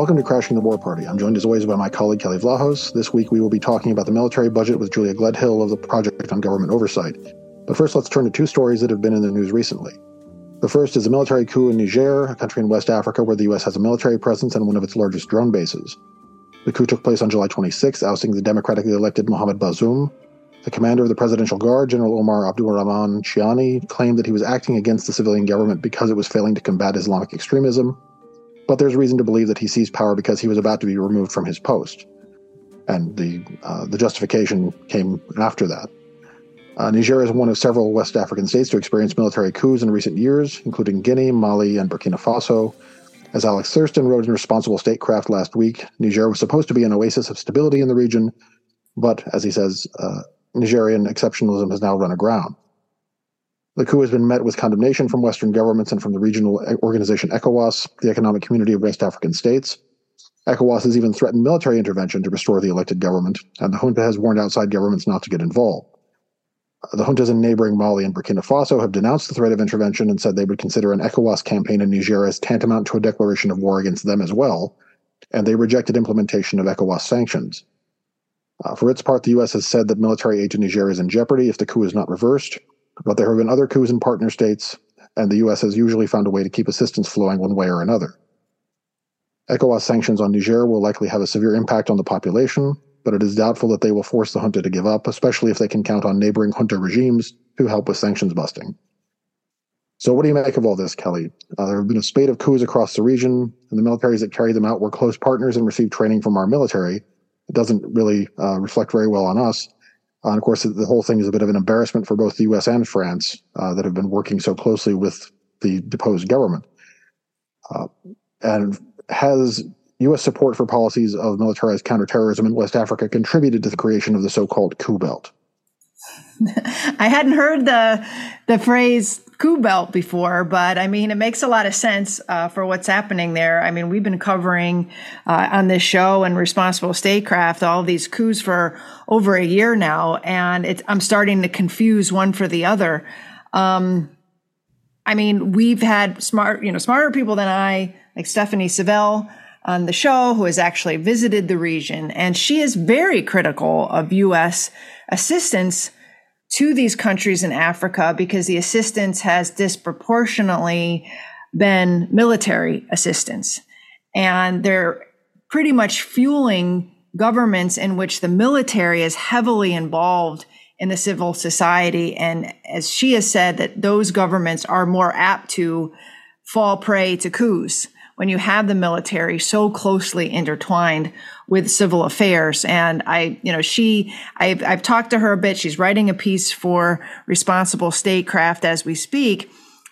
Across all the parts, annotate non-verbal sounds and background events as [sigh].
Welcome to Crashing the War Party. I'm joined as always by my colleague Kelley Vlahos. This week we will be talking about the military budget with Julia Gledhill of the Project on Government Oversight. But first, let's turn to two stories that have been in the news recently. The first is a military coup in Niger, a country in West Africa where the U.S. has a military presence and one of its largest drone bases. The coup took place on July 26, ousting the democratically elected Mohamed Bazoum. The commander of the Presidential Guard, General Omar Abdulrahman Tchiani, claimed that he was acting against the civilian government because it was failing to combat Islamic extremism, but there's reason to believe that he seized power because he was about to be removed from his post. And the, uh, the justification came after that. Uh, Niger is one of several West African states to experience military coups in recent years, including Guinea, Mali, and Burkina Faso. As Alex Thurston wrote in Responsible Statecraft last week, Niger was supposed to be an oasis of stability in the region, but, as he says, uh, Nigerian exceptionalism has now run aground. The coup has been met with condemnation from Western governments and from the regional organization ECOWAS, the Economic Community of West African States. ECOWAS has even threatened military intervention to restore the elected government, and the junta has warned outside governments not to get involved. The juntas in neighboring Mali and Burkina Faso have denounced the threat of intervention and said they would consider an ECOWAS campaign in Niger as tantamount to a declaration of war against them as well, and they rejected implementation of ECOWAS sanctions. Uh, for its part, the U.S. has said that military aid to Niger is in jeopardy if the coup is not reversed, but there have been other coups in partner states, and the U.S. has usually found a way to keep assistance flowing one way or another. ECOWAS sanctions on Niger will likely have a severe impact on the population, but it is doubtful that they will force the junta to give up, especially if they can count on neighboring junta regimes to help with sanctions busting. So, what do you make of all this, Kelley? Uh, there have been a spate of coups across the region, and the militaries that carry them out were close partners and received training from our military. It doesn't really uh, reflect very well on us. Uh, and of course, the whole thing is a bit of an embarrassment for both the U.S. and France uh, that have been working so closely with the deposed government. Uh, and has U.S. support for policies of militarized counterterrorism in West Africa contributed to the creation of the so-called coup belt? [laughs] I hadn't heard the the phrase coup belt before, but I mean, it makes a lot of sense uh, for what's happening there. I mean, we've been covering uh, on this show and Responsible Statecraft all these coups for over a year now, and I'm starting to confuse one for the other. Um, I mean, we've had smart, you know, smarter people than I, like Stephanie Savell on the show, who has actually visited the region, and she is very critical of U.S. assistance to these countries in Africa because the assistance has disproportionately been military assistance. And they're pretty much fueling governments in which the military is heavily involved in the civil society. And as she has said, that those governments are more apt to fall prey to coups when you have the military so closely intertwined with civil affairs. And I, you know, she, I've, I've talked to her a bit. She's writing a piece for Responsible Statecraft as we speak.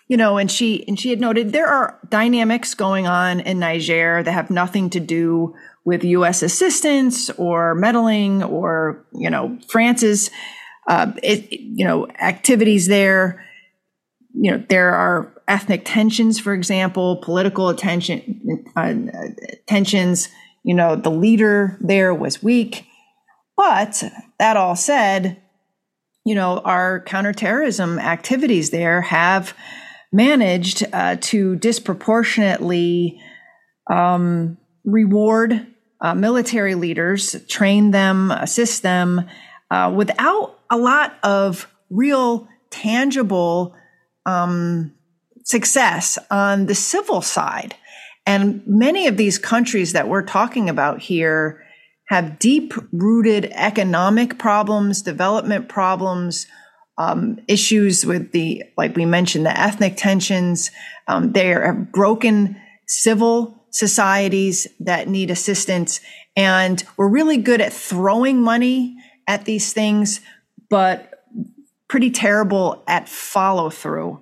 You know, and she and she had noted there are dynamics going on in Niger that have nothing to do with U.S. assistance or meddling or you know France's uh, it, you know activities there. You know there are ethnic tensions, for example, political attention, uh, tensions. You know, the leader there was weak. But that all said, you know, our counterterrorism activities there have managed uh, to disproportionately um, reward uh, military leaders, train them, assist them, uh, without a lot of real tangible um, success on the civil side. And many of these countries that we're talking about here have deep rooted economic problems, development problems, um, issues with the, like we mentioned, the ethnic tensions. Um, they are broken civil societies that need assistance. And we're really good at throwing money at these things, but pretty terrible at follow through.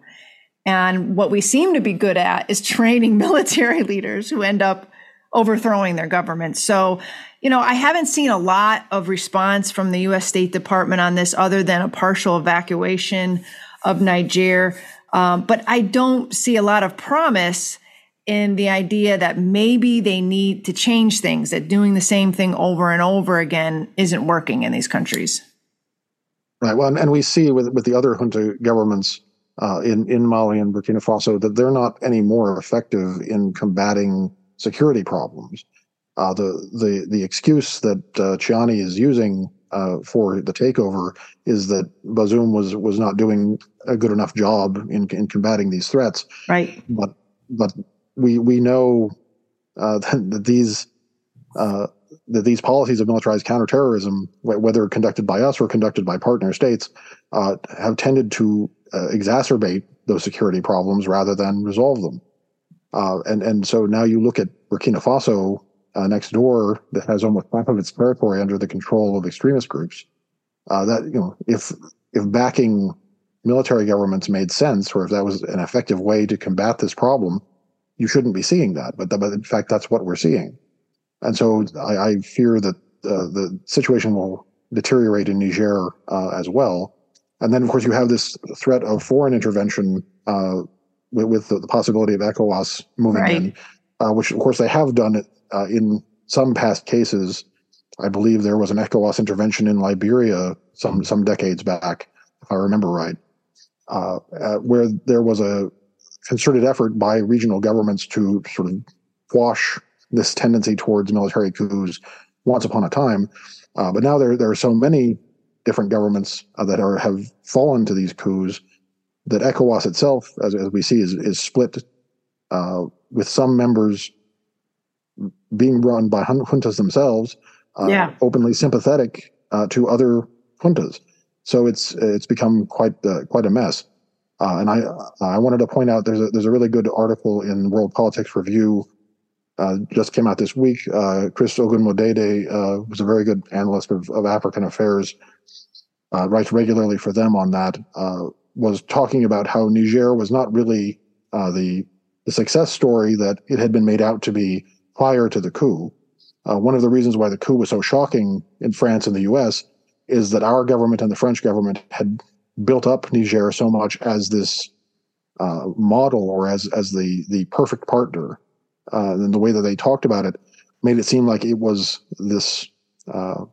And what we seem to be good at is training [laughs] military leaders who end up overthrowing their government. So, you know, I haven't seen a lot of response from the US State Department on this other than a partial evacuation of Niger. Um, but I don't see a lot of promise in the idea that maybe they need to change things, that doing the same thing over and over again isn't working in these countries. Right. Well, and we see with, with the other junta governments uh, in in Mali and Burkina Faso that they're not any more effective in combating security problems. Uh, the the the excuse that uh, Tchiani is using uh, for the takeover is that Bazoum was was not doing a good enough job in in combating these threats. Right. But but we we know uh, that, [laughs] that, these uh, that these policies of militarized counterterrorism, whether conducted by us or conducted by partner states, uh, have tended to exacerbate those security problems rather than resolve them. and and so now you look at Burkina Faso uh, next door that has almost half of its territory under the control of extremist groups. Uh, that you know, if if backing military governments made sense, or if that was an effective way to combat this problem, you shouldn't be seeing that. But, but in fact, that's what we're seeing. And so I, I fear that uh, the situation will deteriorate in Niger uh, as well. And then, of course, you have this threat of foreign intervention uh, with, with the, the, possibility of ECOWAS moving right. in, uh, which, of course, they have done it uh, in some past cases, I believe there was an ECOWAS intervention in Liberia some some decades back, if I remember right, uh, uh, where there was a concerted effort by regional governments to sort of quash this tendency towards military coups once upon a time. Uh, but now there there are so many different governments uh, that are have fallen to these coups that ECOWAS itself, as, as we see, is is split uh, with some members being run by juntas themselves, uh, yeah. openly sympathetic uh, to other juntas. So it's it's become quite uh, quite a mess. Uh, and I I wanted to point out there's a there's a really good article in World Politics Review uh, just came out this week. Uh, Chris Ogunmodede uh, was a very good analyst of, of African affairs, uh, writes regularly for them on that. Uh, was talking about how Niger was not really the the success story that it had been made out to be prior to the coup. Uh, one of the reasons why the coup was so shocking in France and the US is that our government and the French government had built up Niger so much as this uh, model or as as the the perfect partner. Uh, and the way that they talked about it made it seem like it was this uh,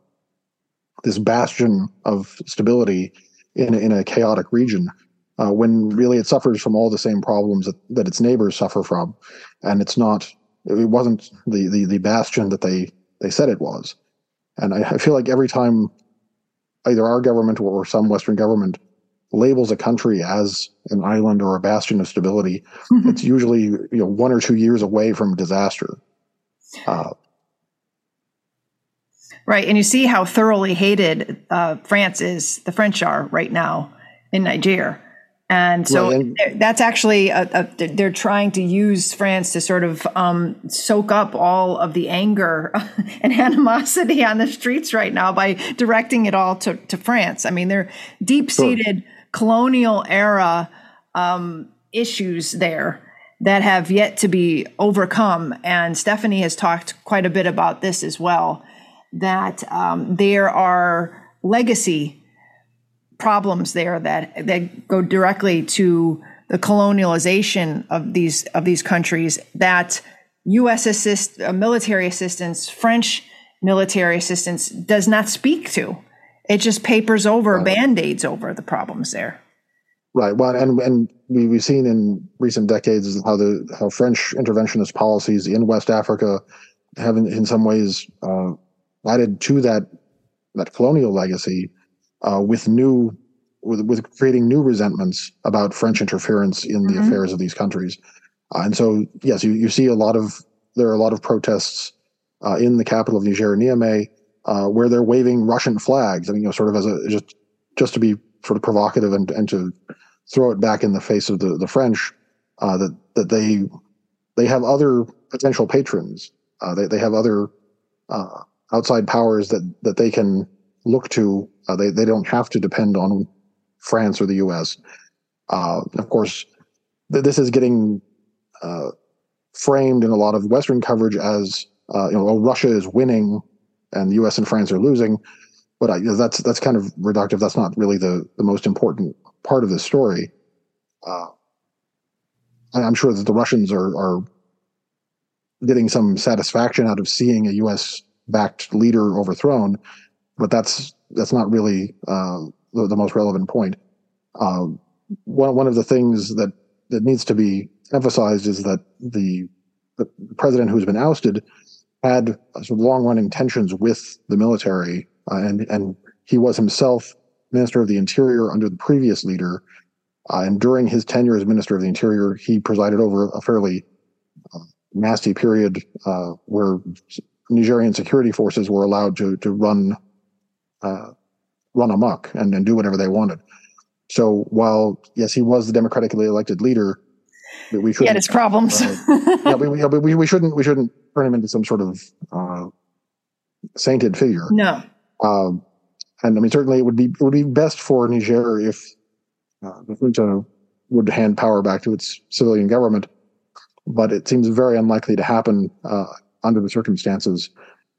this bastion of stability in in a chaotic region. Uh, when really it suffers from all the same problems that, that its neighbors suffer from, and it's not it wasn't the, the, the bastion that they, they said it was. And I, I feel like every time either our government or some Western government labels a country as an island or a bastion of stability, mm-hmm. it's usually you know one or two years away from disaster. Uh, right, and you see how thoroughly hated uh, France is. The French are right now in Niger. And so and, that's actually a, a, they're trying to use France to sort of um, soak up all of the anger [laughs] and animosity on the streets right now by directing it all to, to France. I mean, they're deep seated sure. Colonial era um, issues there that have yet to be overcome. And Stephanie has talked quite a bit about this as well. That um, there are legacy problems there that that go directly to the colonialization of these of these countries that U.S. assist uh, military assistance, French military assistance does not speak to. It just papers over right. band aids over the problems there. Right. Well, and and we, we've seen in recent decades how the how French interventionist policies in West Africa have in, in some ways uh, added to that that colonial legacy uh, with new with, with creating new resentments about French interference in the mm-hmm. affairs of these countries. Uh, and so, yes, you, you see a lot of there are a lot of protests uh, in the capital of Niger, Niamey, uh, where they're waving Russian flags. I mean, you know, sort of as a just just to be sort of provocative and, and to throw it back in the face of the the French uh, that that they they have other potential patrons. Uh, they they have other uh, outside powers that that they can look to. Uh, they they don't have to depend on France or the U.S. Uh, of course, th- this is getting uh, framed in a lot of Western coverage as uh, you know, well, Russia is winning and the U.S. and France are losing. But I, that's that's kind of reductive. That's not really the the most important part of this story. Uh, I'm sure that the Russians are are getting some satisfaction out of seeing a U.S. backed leader overthrown but that's that's not really uh, the, the, most relevant point. Um, one one of the things that that needs to be emphasized is that the the president who's been ousted had sort of long-running tensions with the military, uh, and and he was himself minister of the interior under the previous leader, uh, and during his tenure as minister of the interior, he presided over a fairly uh, nasty period uh, where Nigerian security forces were allowed to to run uh, run amok and, and do whatever they wanted. So while yes, he was the democratically elected leader, we should. He had his problems. uh, yeah, we, we, we shouldn't we shouldn't turn him into some sort of uh, sainted figure. No. Um, and I mean, certainly it would be it would be best for Niger if uh, the junta would hand power back to its civilian government, but it seems very unlikely to happen uh, under the circumstances.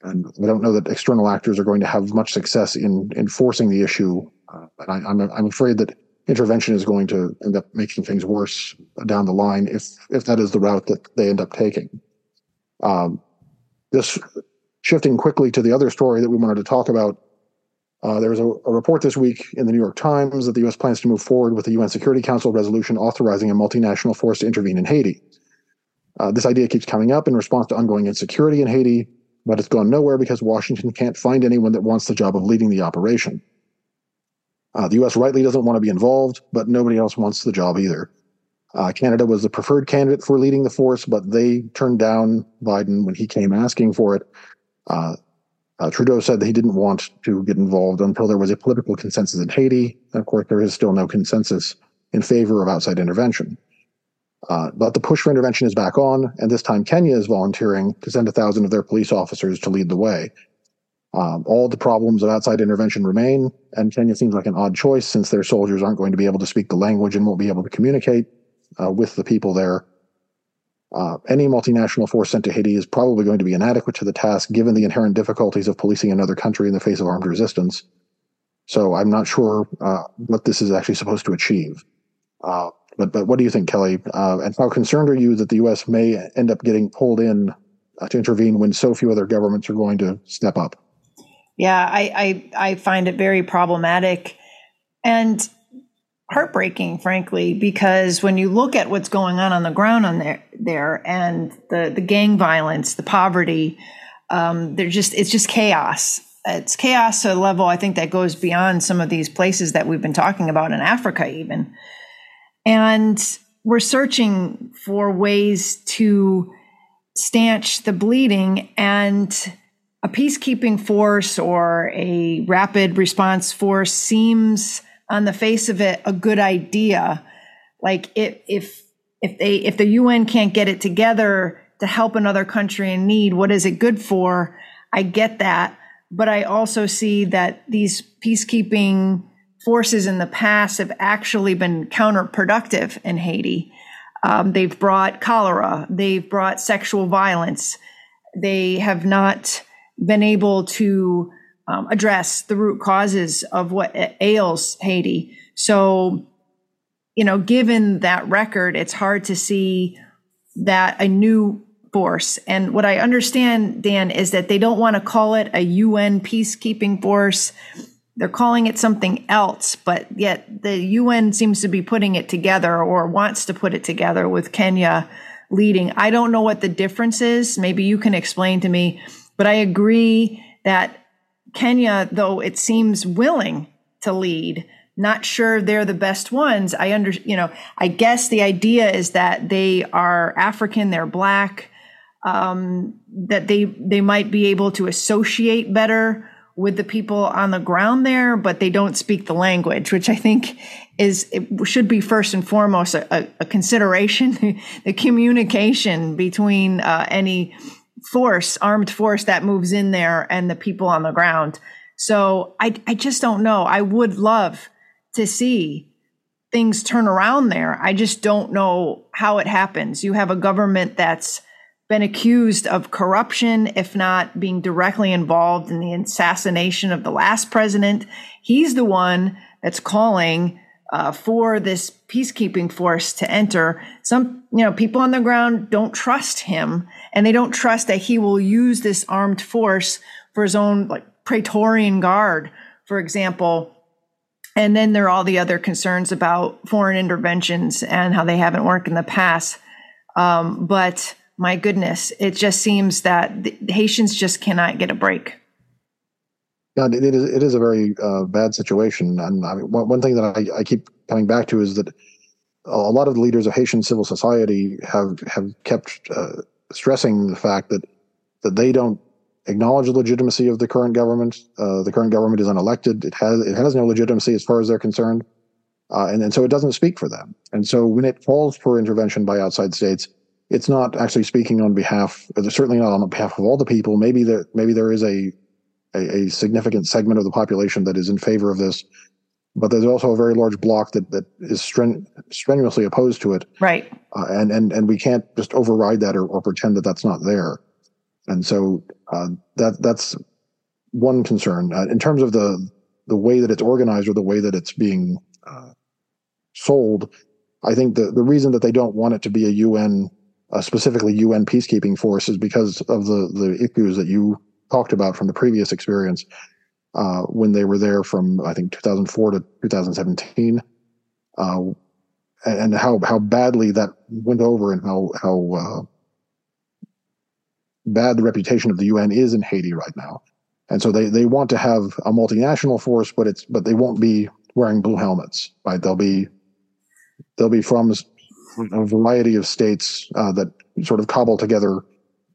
And I don't know that external actors are going to have much success in enforcing the issue. Uh, and I, I'm I'm afraid that intervention is going to end up making things worse down the line if if that is the route that they end up taking. Um, this shifting quickly to the other story that we wanted to talk about. Uh, there was a, a, report this week in the New York Times that the U.S. plans to move forward with the UN Security Council resolution authorizing a multinational force to intervene in Haiti. Uh, this idea keeps coming up in response to ongoing insecurity in Haiti, but it's gone nowhere because Washington can't find anyone that wants the job of leading the operation. Uh, the U.S. rightly doesn't want to be involved, but nobody else wants the job either. Uh, Canada was the preferred candidate for leading the force, but they turned down Biden when he came asking for it. Uh, uh, Trudeau said that he didn't want to get involved until there was a political consensus in Haiti. And of course, there is still no consensus in favor of outside intervention. Uh, but the push for intervention is back on, and this time Kenya is volunteering to send a thousand of their police officers to lead the way. Um, all the problems of outside intervention remain, and Kenya seems like an odd choice since their soldiers aren't going to be able to speak the language and won't be able to communicate uh, with the people there. Uh, any multinational force sent to Haiti is probably going to be inadequate to the task given the inherent difficulties of policing another country in the face of armed resistance. So I'm not sure uh, what this is actually supposed to achieve. Uh, but but what do you think, Kelley? Uh, and how concerned are you that the U.S. may end up getting pulled in uh, to intervene when so few other governments are going to step up? Yeah, I, I, I find it very problematic and heartbreaking, frankly, because when you look at what's going on on the ground on there, there and the, the gang violence, the poverty, um, they're just it's just chaos. It's chaos to a level I think that goes beyond some of these places that we've been talking about in Africa, even. And we're searching for ways to stanch the bleeding and a peacekeeping force or a rapid response force seems on the face of it a good idea. Like if if if they if the UN can't get it together to help another country in need what is it good for? I get that. But i also see that these peacekeeping forces in the past have actually been counterproductive in haiti. Um, they've brought cholera. They've brought sexual violence. They have not been able to um, address the root causes of what ails Haiti. So, you know, given that record, it's hard to see that a new force. And what I understand, Dan, is that they don't want to call it a UN peacekeeping force. They're calling it something else, but yet the UN seems to be putting it together or wants to put it together with Kenya leading. I don't know what the difference is. Maybe you can explain to me but I agree that Kenya, though it seems willing to lead, not sure they're the best ones. I under, you know, I guess the idea is that they are African, they're black, um, that they they might be able to associate better with the people on the ground there, but they don't speak the language, which I think is should be first and foremost a, a consideration. [laughs] the communication between uh, any force, armed force that moves in there and the people on the ground. So I, I just don't know. I would love to see things turn around there. I just don't know how it happens. You have a government that's been accused of corruption, if not being directly involved in the assassination of the last president. He's the one that's calling uh, for this peacekeeping force to enter. Some, you know, people on the ground don't trust him and they don't trust that he will use this armed force for his own like Praetorian Guard, for example. And then there are all the other concerns about foreign interventions and how they haven't worked in the past. Um, but my goodness, it just seems that the Haitians just cannot get a break. Yeah, it is. It is a very uh, bad situation, and I mean, one, one thing that I, I, keep coming back to is that a lot of the leaders of Haitian civil society have have kept uh, stressing the fact that that they don't acknowledge the legitimacy of the current government. Uh, the current government is unelected. It has it has no legitimacy as far as they're concerned, uh, and and so it doesn't speak for them. And so when it calls for intervention by outside states, it's not actually speaking on behalf. Certainly not on behalf of all the people. Maybe there maybe there is a a, a, significant segment of the population that is in favor of this, but there's also a very large block that that is stren- strenuously opposed to it. Right. Uh, and and and we can't just override that or, or pretend that that's not there. And so uh, that that's one concern uh, in terms of the the way that it's organized or the way that it's being uh, sold. I think the the reason that they don't want it to be a UN, specifically UN peacekeeping force, is because of the the issues that you talked about from the previous experience uh, when they were there from I think 2004 to 2017, uh, and how how badly that went over and how how uh, bad the reputation of the UN is in Haiti right now. And so they, they want to have a multinational force, but it's but they won't be wearing blue helmets, right? They'll be they'll be from a variety of states uh, that sort of cobble together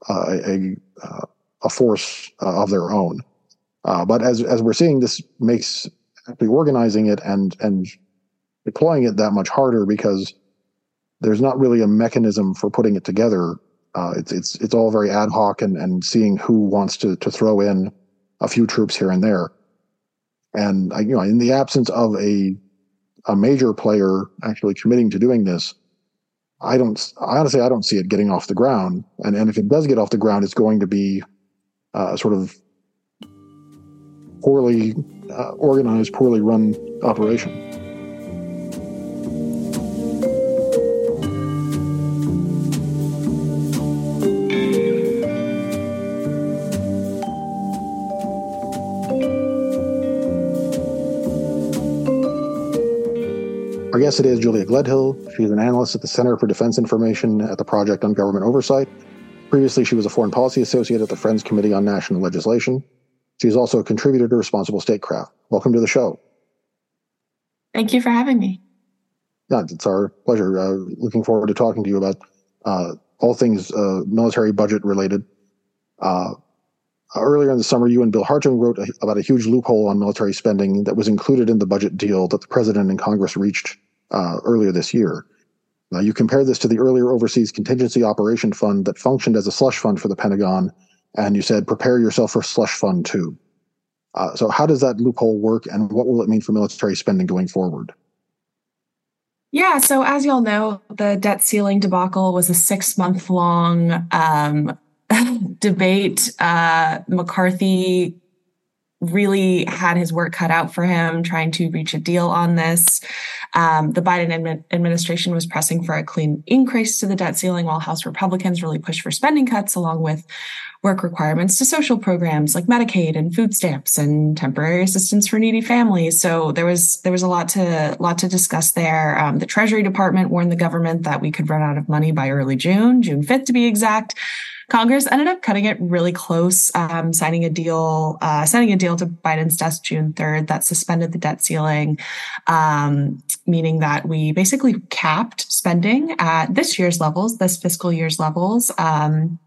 uh, a, a a force uh, of their own. Uh, but as as we're seeing, this makes actually organizing it and and deploying it that much harder because there's not really a mechanism for putting it together. Uh, it's it's it's all very ad hoc and and seeing who wants to to throw in a few troops here and there. And you know, in the absence of a a major player actually committing to doing this, I don't I honestly I don't see it getting off the ground. And and if it does get off the ground, it's going to be uh, sort of poorly uh, organized, poorly run operation. Our guest today is Julia Gledhill. She's an analyst at the Center for Defense Information at the Project on Government Oversight Previously, she was a foreign policy associate at the Friends Committee on National Legislation. She is also a contributor to Responsible Statecraft. Welcome to the show. Thank you for having me. Yeah, it's our pleasure. Uh, looking forward to talking to you about uh, all things uh, military budget related. Uh, earlier in the summer, you and Bill Hartung wrote a, about a huge loophole on military spending that was included in the budget deal that the president and Congress reached uh, earlier this year. Now, you compare this to the earlier Overseas Contingency Operation Fund that functioned as a slush fund for the Pentagon, and you said prepare yourself for slush fund two. Uh, so, how does that loophole work, and what will it mean for military spending going forward? Yeah, so as y'all know, the debt ceiling debacle was a six month long um, [laughs] debate. Uh, McCarthy really had his work cut out for him trying to reach a deal on this. Um, the Biden admi- administration was pressing for a clean increase to the debt ceiling, while House Republicans really pushed for spending cuts along with work requirements to social programs like Medicaid and food stamps and temporary assistance for needy families. So there was there was a lot to lot to discuss there. Um, the Treasury Department warned the government that we could run out of money by early June, June 5th to be exact. Congress ended up cutting it really close, um, signing a deal, uh, a deal to Biden's desk June 3rd that suspended the debt ceiling, um, meaning that we basically capped spending at this year's levels, this fiscal year's levels, um,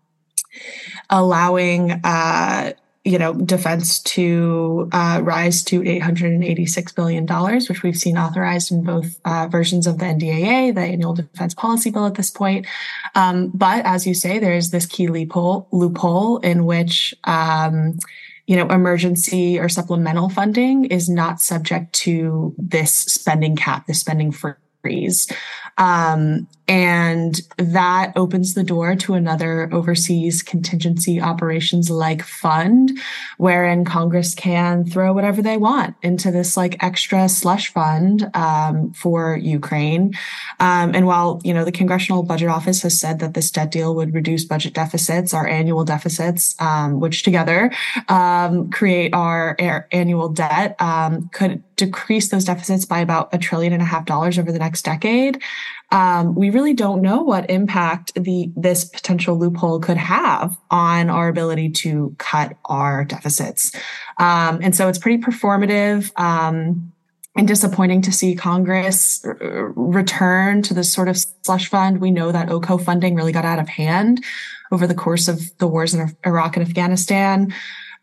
allowing uh, you know, defense to uh, rise to $886 billion, which we've seen authorized in both uh, versions of the NDAA, the annual defense policy bill at this point. Um, but as you say, there's this key loophole, loophole in which, um, you know, emergency or supplemental funding is not subject to this spending cap, this spending freeze. Um, and that opens the door to another overseas contingency operations like fund, wherein Congress can throw whatever they want into this like extra slush fund um, for Ukraine. Um, and while, you know, the Congressional Budget Office has said that this debt deal would reduce budget deficits, our annual deficits, um, which together um, create our, annual debt, um, could decrease those deficits by about a trillion and a half dollars over the next decade. Um, we really don't know what impact the this potential loophole could have on our ability to cut our deficits. Um, and so it's pretty performative. Um, and disappointing to see Congress return to this sort of slush fund. We know that OCO funding really got out of hand over the course of the wars in Iraq and Afghanistan.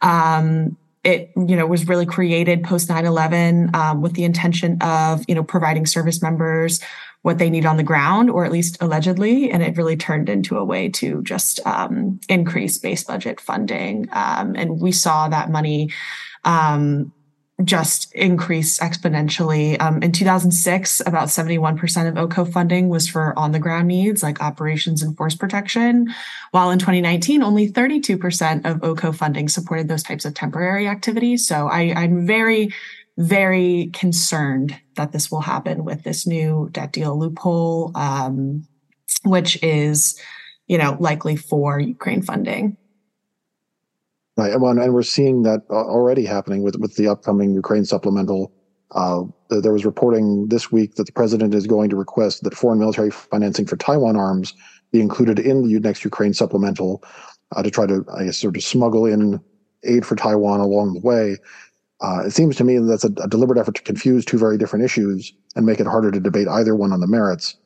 Um, it you know was really created post 9-11 um, with the intention of you know providing service members what they need on the ground or at least allegedly and it really turned into a way to just um, increase base budget funding. Um, and we saw that money um, just increased exponentially. Um, in 2006, about 71% of OCO funding was for on the ground needs like operations and force protection, while in 2019, only 32% of OCO funding supported those types of temporary activities. So I, I'm very, very concerned that this will happen with this new debt deal loophole, um, which is, you know, likely for Ukraine funding. Right, and we're seeing that already happening with with the upcoming Ukraine supplemental. Uh, there was reporting this week that the president is going to request that foreign military financing for Taiwan arms be included in the next Ukraine supplemental uh, to try to, I guess, sort of smuggle in aid for Taiwan along the way. Uh, it seems to me that that's a, a, deliberate effort to confuse two very different issues and make it harder to debate either one on the merits,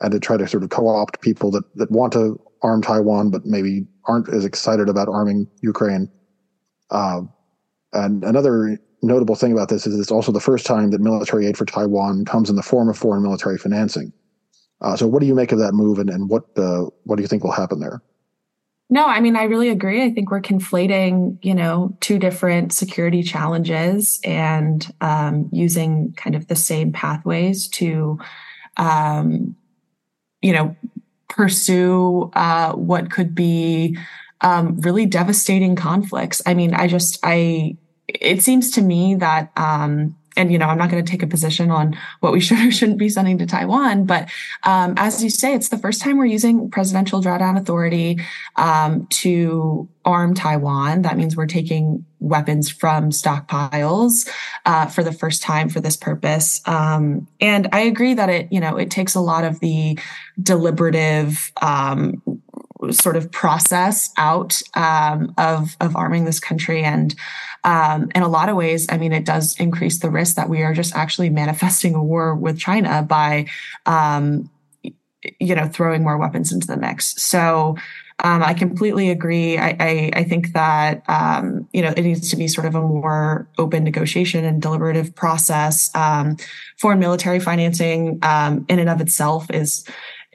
and to try to sort of co-opt people that that want to arm Taiwan but maybe aren't as excited about arming Ukraine. Uh, and another notable thing about this is it's also the first time that military aid for Taiwan comes in the form of foreign military financing. Uh, so, what do you make of that move, and, and what uh, what do you think will happen there? No, I mean, I really agree. I think we're conflating, you know, two different security challenges and um, using kind of the same pathways to, um, you know, pursue uh, what could be um, really devastating conflicts. I mean, I just, I, it seems to me that, um, and you know, I'm not going to take a position on what we [laughs] should or shouldn't be sending to Taiwan, but um, as you say, it's the first time we're using presidential drawdown authority um, to arm Taiwan. That means we're taking weapons from stockpiles uh, for the first time for this purpose. Um, and I agree that it, you know, it takes a lot of the deliberative um, sort of process out um, of of arming this country and um, in a lot of ways i mean it does increase the risk that we are just actually manifesting a war with china by um, you know throwing more weapons into the mix so um, I completely agree. I, I, I think that um, you know it needs to be sort of a more open negotiation and deliberative process. Um, foreign military financing, in and of itself, is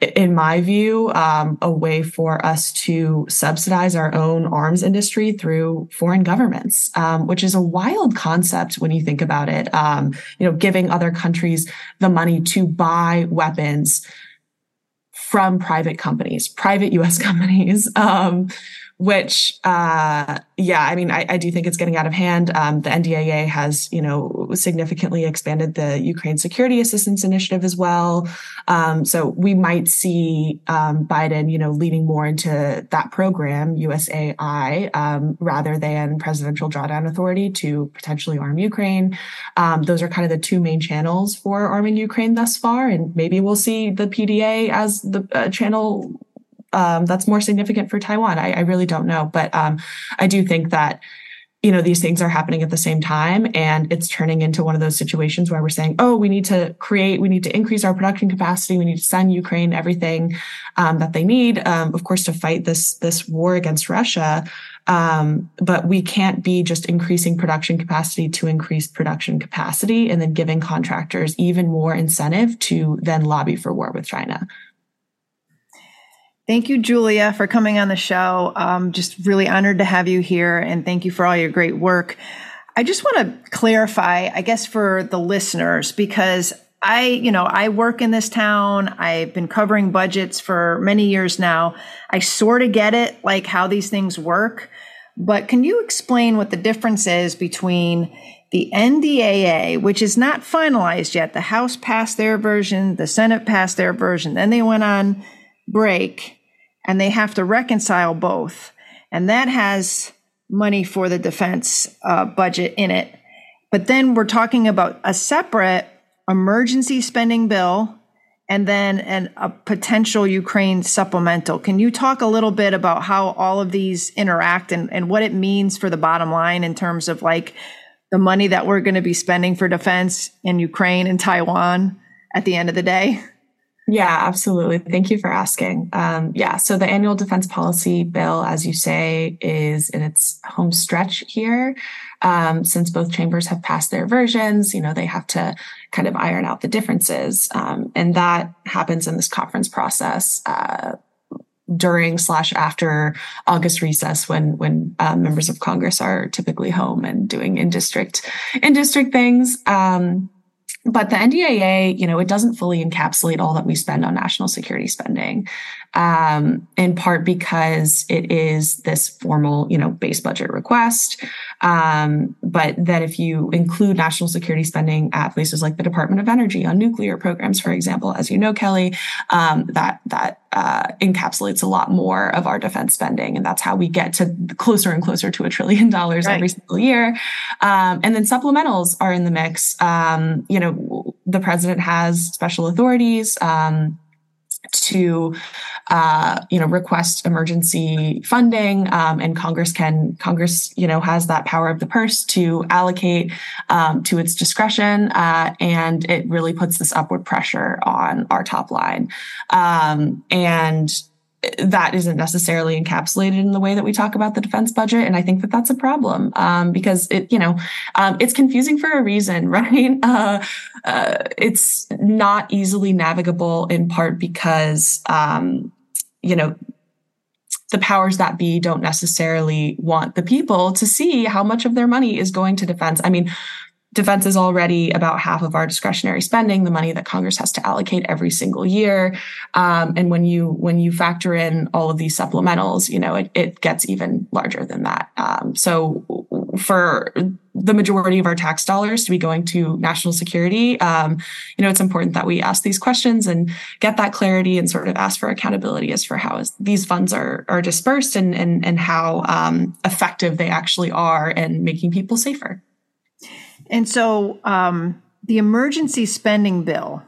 in my view, um, a way for us to subsidize our own arms industry through foreign governments, um, which is a wild concept when you think about it. Um, you know, giving other countries the money to buy weapons from private companies, private [laughs] U.S. companies, um, which uh, yeah i mean I, I, do think it's getting out of hand. Um, the ndaa has you know significantly expanded the ukraine security assistance initiative as well. Um, so we might see um, biden you know leaning more into that program usai um, rather than presidential drawdown authority to potentially arm ukraine. Um, those are kind of the two main channels for arming ukraine thus far and maybe we'll see the pda as the uh, channel um, that's more significant for Taiwan. I, I really don't know, but um, I do think that you know these things are happening at the same time and it's turning into one of those situations where we're saying oh we need to create we need to increase our production capacity. We need to send ukraine everything um, that they need um, of course to fight this this war against russia. Um, but we can't be just increasing production capacity to increase production capacity and then giving contractors even more incentive to then lobby for war with china Thank you, Julia, for coming on the show. Um, just really honored to have you here, and thank you for all your great work. I just want to clarify, I guess, for the listeners, because I, you know, I work in this town. I've been covering budgets for many years now. I sort of get it, like how these things work. But can you explain what the difference is between the NDAA, which is not finalized yet? The House passed their version, the Senate passed their version, then they went on break and they have to reconcile both. And that has money for the defense uh, budget in it. But then we're talking about a separate emergency spending bill and then an, a potential Ukraine supplemental. Can you talk a little bit about how all of these interact and, and what it means for the bottom line in terms of like the money that we're going to be spending for defense in Ukraine and Taiwan at the end of the day? Yeah, absolutely. Thank you for asking. Um, yeah, so the annual defense policy bill, as you say, is in its home stretch here. Um, since both chambers have passed their versions, you know, they have to kind of iron out the differences. Um, and that happens in this conference process. Uh, during slash after August recess when when uh, members of Congress are typically home and doing in district in district things. Um, but the NDAA, you know, it doesn't fully encapsulate all that we spend on national security spending, um, in part because it is this formal, you know, base budget request. Um, but that if you include national security spending at places like the Department of Energy on nuclear programs, for example, as you know, Kelley, um, that that uh, encapsulates a lot more of our defense spending, and that's how we get to closer and closer to a trillion dollars right. every single year. Um, and then supplementals are in the mix. Um, you know, the president has special authorities. Um, to uh, you know request emergency funding um, and congress can congress you know has that power of the purse to allocate um, to its discretion uh, and it really puts this upward pressure on our top line. Um, and that isn't necessarily encapsulated in the way that we talk about the defense budget and i think that that's a problem um, because it you know um, it's confusing for a reason [laughs] right? Uh, uh, it's not easily navigable in part because um, you know the powers that be don't necessarily want the people to see how much of their money is going to defense. I mean defense is already about half of our discretionary spending the money that congress has to allocate every single year. Um, and when you when you factor in all of these supplementals you know it, it gets even larger than that. Um, so for the majority of our tax dollars to be going to national security. Um, you know it's important that we ask these questions and get that clarity and sort of ask for accountability as for how these funds are are dispersed and and, and how um, effective they actually are in making people safer. And so um, the emergency spending bill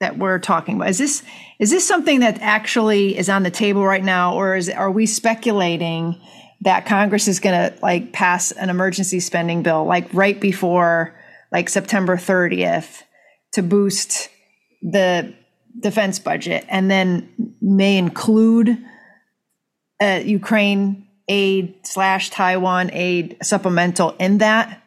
that we're talking about is this is this something that actually is on the table right now, or is are we speculating that Congress is going to like pass an emergency spending bill like right before like September 30th to boost the defense budget and then may include uh, Ukraine aid slash Taiwan aid supplemental in that?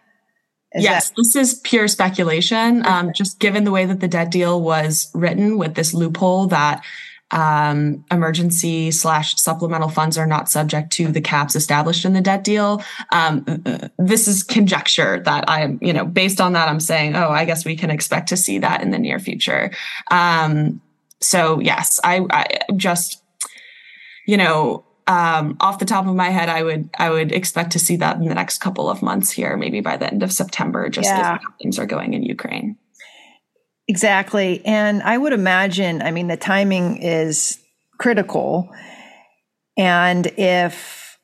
Is yes, that- this is pure speculation. Um, just given the way that the debt deal was written with this loophole that um, emergency slash supplemental funds are not subject to the caps established in the debt deal. Um, this is conjecture that I'm, you know, based on that, I'm saying, oh, I guess we can expect to see that in the near future. Um, so yes, I, I just, you know, um, off the top of my head, I would I would expect to see that in the next couple of months here, maybe by the end of September, just yeah. as things are going in Ukraine. Exactly, and I would imagine. I mean, the timing is critical, and if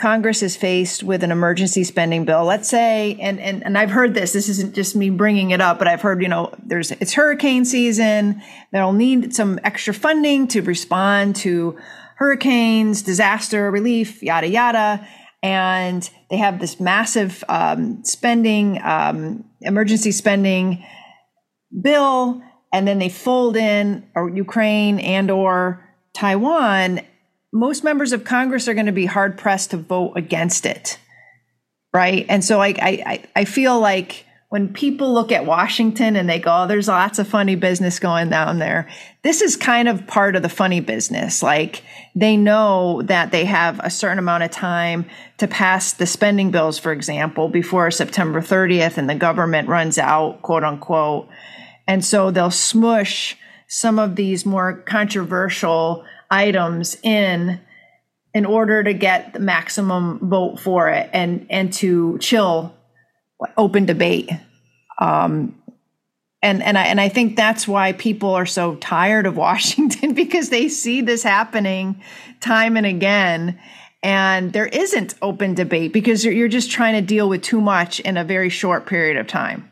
Congress is faced with an emergency spending bill, let's say, and, and, and I've heard this, this isn't just me bringing it up, but I've heard, you know, there's, it's hurricane season. They'll need some extra funding to respond to hurricanes, disaster relief, yada, yada. And they have this massive um, spending, um, emergency spending bill. And then they fold in or Ukraine and or Taiwan. Most members of Congress are going to be hard pressed to vote against it. Right. And so I, I, I feel like when people look at Washington and they go, oh, there's lots of funny business going down there. This is kind of part of the funny business. Like they know that they have a certain amount of time to pass the spending bills, for example, before September 30th and the government runs out, quote unquote. And so they'll smush some of these more controversial items in in order to get the maximum vote for it and and to chill open debate. Um, and and I and I think that's why people are so tired of [laughs] Washington because they see this happening time and again, and there isn't open debate because you're just trying to deal with too much in a very short period of time.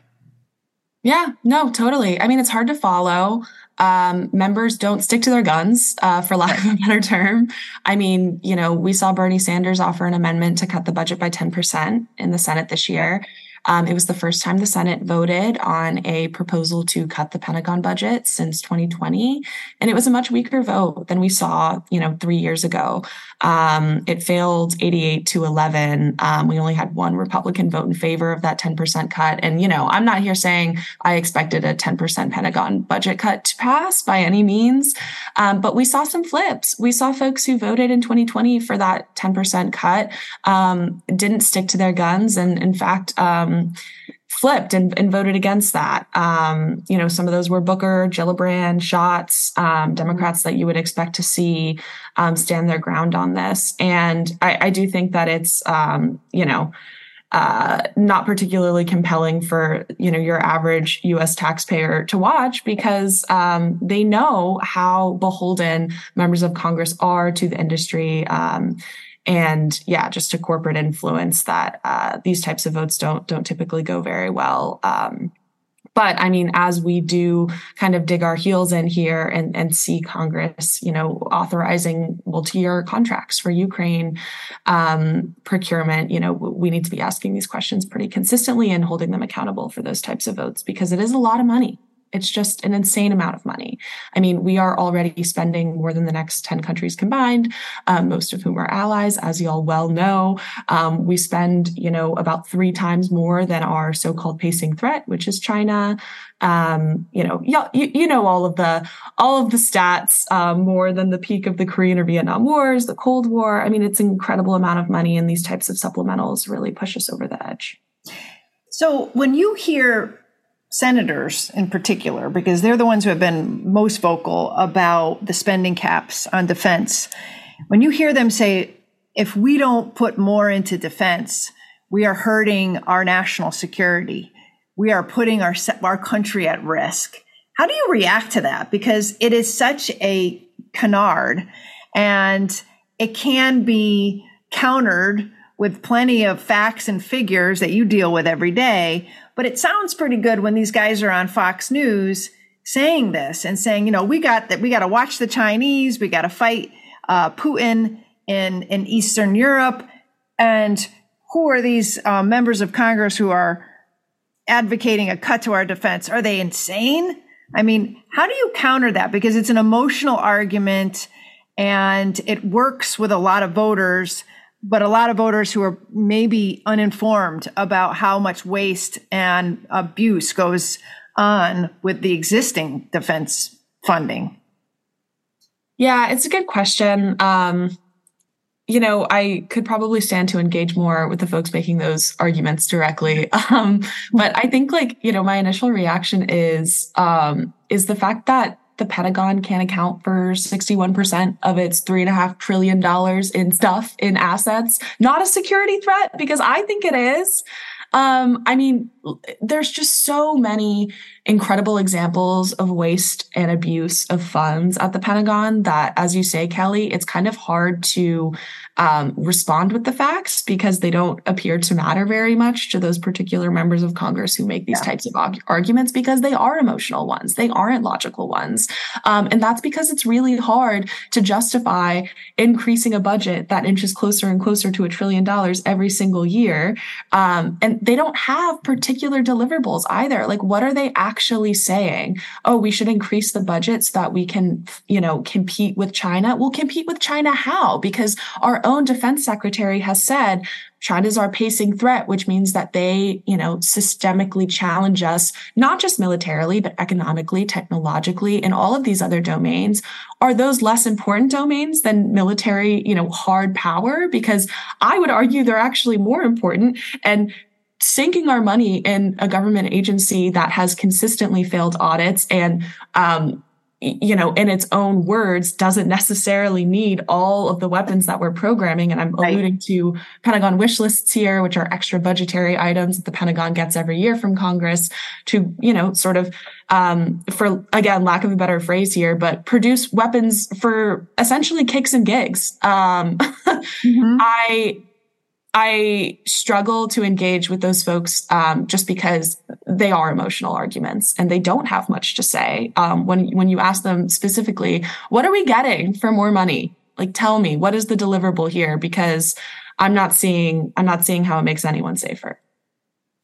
Yeah, no, totally. I mean, it's hard to follow. Um, members don't stick to their guns, uh, for lack of a better term. I mean, you know, we saw Bernie Sanders offer an amendment to cut the budget by 10% in the Senate this year. Um, it was the first time the Senate voted on a proposal to cut the Pentagon budget since 2020, and it was a much weaker vote than we saw, you know, three years ago. Um, it failed 88 to 11. Um, we only had one Republican vote in favor of that 10% cut. And, you know, I'm not here saying I expected a 10% Pentagon budget cut to pass by any means, um, but we saw some flips. We saw folks who voted in 2020 for that 10% cut um, didn't stick to their guns. And in fact, um, flipped and, and, voted against that. Um, you know, some of those were Booker, Gillibrand, Schatz, um, Democrats that you would expect to see um, stand their ground on this. And I, I do think that it's, um, you know, uh, not particularly compelling for you know your average U.S. taxpayer to watch because um, they know how beholden members of Congress are to the industry. Um, and yeah, just a corporate influence that uh, these types of votes don't don't typically go very well. Um, but I mean, as we do kind of dig our heels in here and, and see Congress, you know, authorizing multi-year contracts for Ukraine um, procurement, you know, we need to be asking these questions pretty consistently and holding them accountable for those types of votes because it is a lot of money. It's just an insane amount of money. I mean, we are already spending more than the next 10 countries combined, um, most of whom are allies, as you all well know. Um, we spend, you know, about three times more than our so-called pacing threat, which is China. Um, you know, you, you know all of the all of the stats um, more than the peak of the Korean or Vietnam Wars, the Cold War. I mean, it's an incredible amount of money, and these types of supplementals really push us over the edge. So when you hear senators in particular, because they're the ones who have been most vocal about the spending caps on defense. When you hear them say, if we don't put more into defense, we are hurting our national security. We are putting our, our country at risk. How do you react to that? Because it is such a canard and it can be countered with plenty of facts and figures that you deal with every day. But it sounds pretty good when these guys are on Fox News saying this and saying, you know, we got that, we got to watch the Chinese, we got to fight uh, Putin in in Eastern Europe, and who are these uh, members of Congress who are advocating a cut to our defense? Are they insane? I mean, how do you counter that? Because it's an emotional argument and it works with a lot of voters but a lot of voters who are maybe uninformed about how much waste and abuse goes on with the existing defense funding? Yeah, it's a good question. Um, you know, I could probably stand to engage more with the folks making those arguments directly. [laughs] Um, but I think like, you know, my initial reaction is, um, is the fact that the Pentagon can account for 61% of its three and a half trillion dollars in stuff in assets. Not a security threat because I think it is. Um, I mean, there's just so many incredible examples of waste and abuse of funds at the Pentagon that, as you say, Kelley, it's kind of hard to um, respond with the facts because they don't appear to matter very much to those particular members of Congress who make these yeah. types of arguments because they are emotional ones. They aren't logical ones. Um, and that's because it's really hard to justify increasing a budget that inches closer and closer to a trillion dollars every single year. Um, and they don't have particular deliverables either. Like, what are they actually saying? Oh, we should increase the budget so that we can, you know, compete with China. We'll compete with China how? Because our own defense secretary has said China's our pacing threat, which means that they, you know, systemically challenge us, not just militarily, but economically, technologically, and all of these other domains. Are those less important domains than military, you know, hard power? Because I would argue they're actually more important. And sinking our money in a government agency that has consistently failed audits and um, you know, in its own words, doesn't necessarily need all of the weapons that we're programming. And I'm right. alluding to Pentagon wish lists here, which are extra budgetary items that the Pentagon gets every year from Congress to, you know, sort of, um, for again, lack of a better phrase here, but produce weapons for essentially kicks and gigs. Um, [laughs] mm-hmm. I, I struggle to engage with those folks um, just because they are emotional arguments and they don't have much to say. Um, when when you ask them specifically, what are we getting for more money? Like, tell me what is the deliverable here? Because I'm not seeing I'm not seeing how it makes anyone safer.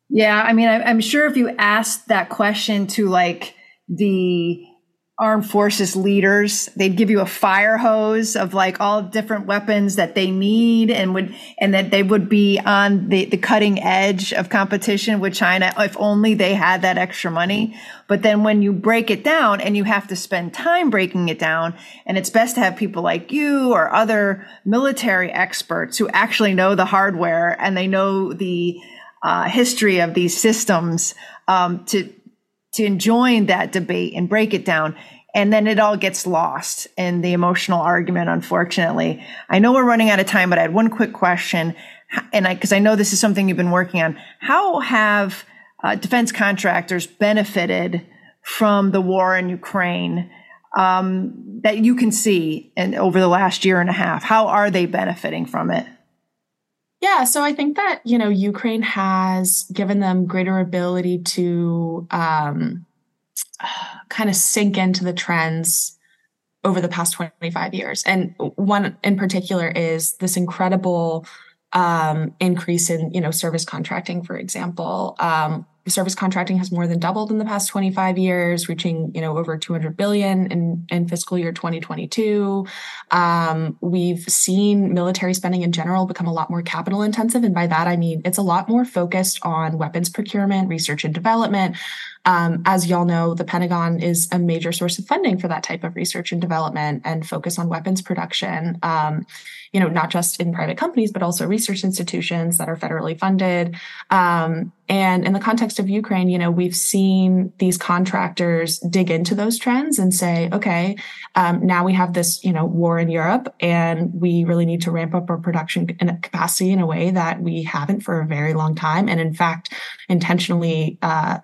Yeah, I mean, I'm sure if you asked that question to like the armed forces leaders. They'd give you a fire hose of like all different weapons that they need and would and that they would be on the, the cutting edge of competition with china if only they had that extra money. But then when you break it down and you have to spend time breaking it down and it's best to have people like you or other military experts who actually know the hardware and they know the uh, history of these systems um, to to join that debate and break it down. And then it all gets lost in the emotional argument, unfortunately. I know we're running out of time, but I had one quick question. And I, cause I know this is something you've been working on. How have uh, defense contractors benefited from the war in Ukraine um, that you can see in, over the last year and a half? How are they benefiting from it? Yeah, so I think that you know Ukraine has given them greater ability to um, kind of sink into the trends over the past 25 years, and one in particular is this incredible um, increase in you know service contracting, for example. Um, service contracting has more than doubled in the past 25 years, reaching you know over 200 billion in, in fiscal year 2022. Um, we've seen military spending in general become a lot more capital intensive, and by that I mean it's a lot more focused on weapons procurement, research and development. Um, as y'all know, the Pentagon is a major source of funding for that type of research and development and focus on weapons production. Um, you know, not just in private companies, but also research institutions that are federally funded. Um, and in the context of Ukraine, you know, we've seen these contractors dig into those trends and say, okay, um, now we have this, you know, war in Europe, and we really need to ramp up our production capacity in a way that we haven't for a very long time, and in fact, intentionally uh,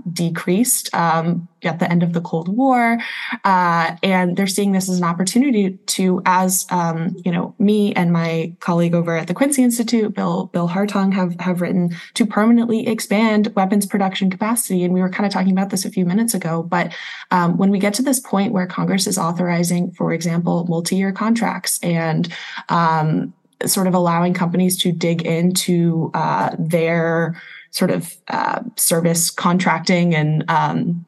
decreased um, at the end of the Cold War, uh, and they're seeing this as an opportunity to, as um, you know, me and my colleague over at the Quincy Institute, Bill Bill Hartung, have have written to permanently expand weapons production capacity. And we were kind of talking about this a few minutes ago, but um, when we get to this point where Congress is authorizing, for example, multi-year contracts and um, sort of allowing companies to dig into uh, their sort of uh, service contracting and um,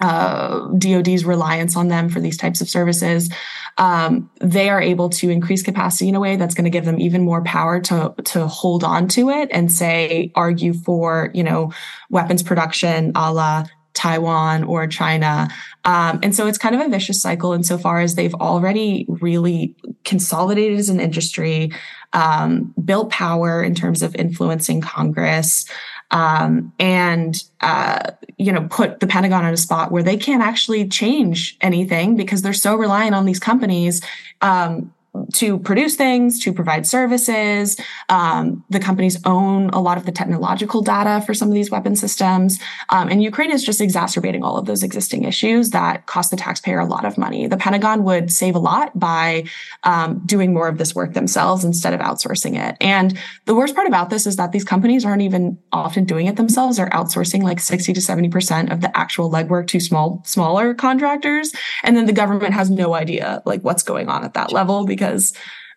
uh, DoD's reliance on them for these types of services, um, they are able to increase capacity in a way that's going to give them even more power to to hold on to it and say argue for you know weapons production a la Taiwan or China. Um, and so it's kind of a vicious cycle insofar as they've already really consolidated as an industry, um, built power in terms of influencing Congress, um, and uh, you know put the Pentagon in a spot where they can't actually change anything because they're so reliant on these companies um, to produce things, to provide services. Um, the companies own a lot of the technological data for some of these weapon systems. Um, and Ukraine is just exacerbating all of those existing issues that cost the taxpayer a lot of money. The Pentagon would save a lot by um, doing more of this work themselves instead of outsourcing it. And the worst part about this is that these companies aren't even often doing it themselves. They're outsourcing like 60 to 70% of the actual legwork to small, smaller contractors. And then the government has no idea like what's going on at that level because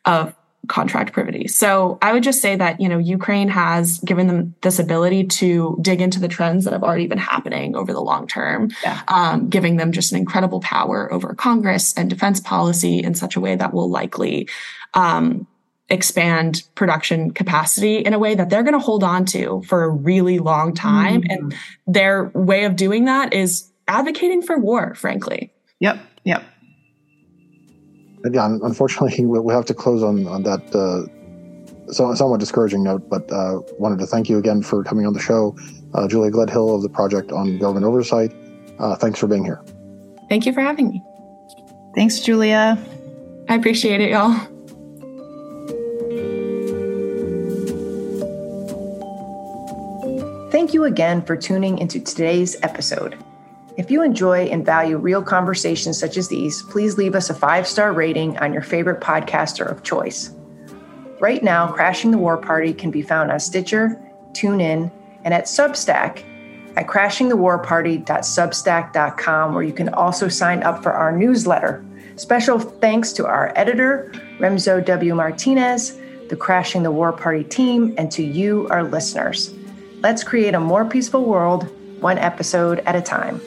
of contract privity. So I would just say that, you know, Ukraine has given them this ability to dig into the trends that have already been happening over the long term, yeah. um, giving them just an incredible power over Congress and defense policy in such a way that will likely um, expand production capacity in a way that they're going to hold on to for a really long time. Mm-hmm. And their way of doing that is advocating for war, frankly. Yep. Yep yeah, unfortunately, [laughs] we have to close on on that uh, somewhat discouraging note. But uh, wanted to thank you again for coming on the show, uh, Julia Gledhill of the Project on Government Oversight. Uh, thanks for being here. Thank you for having me. Thanks, Julia. I appreciate it, y'all. Thank you again for tuning into today's episode. If you enjoy and value real conversations such as these, please leave us a five star rating on your favorite podcaster of choice. Right now, Crashing the War Party can be found on Stitcher, TuneIn, and at Substack at crashingthewarparty.substack.com, where you can also sign up for our newsletter. Special thanks to our editor, Remzo W. Martinez, the Crashing the War Party team, and to you, our listeners. Let's create a more peaceful world, one episode at a time.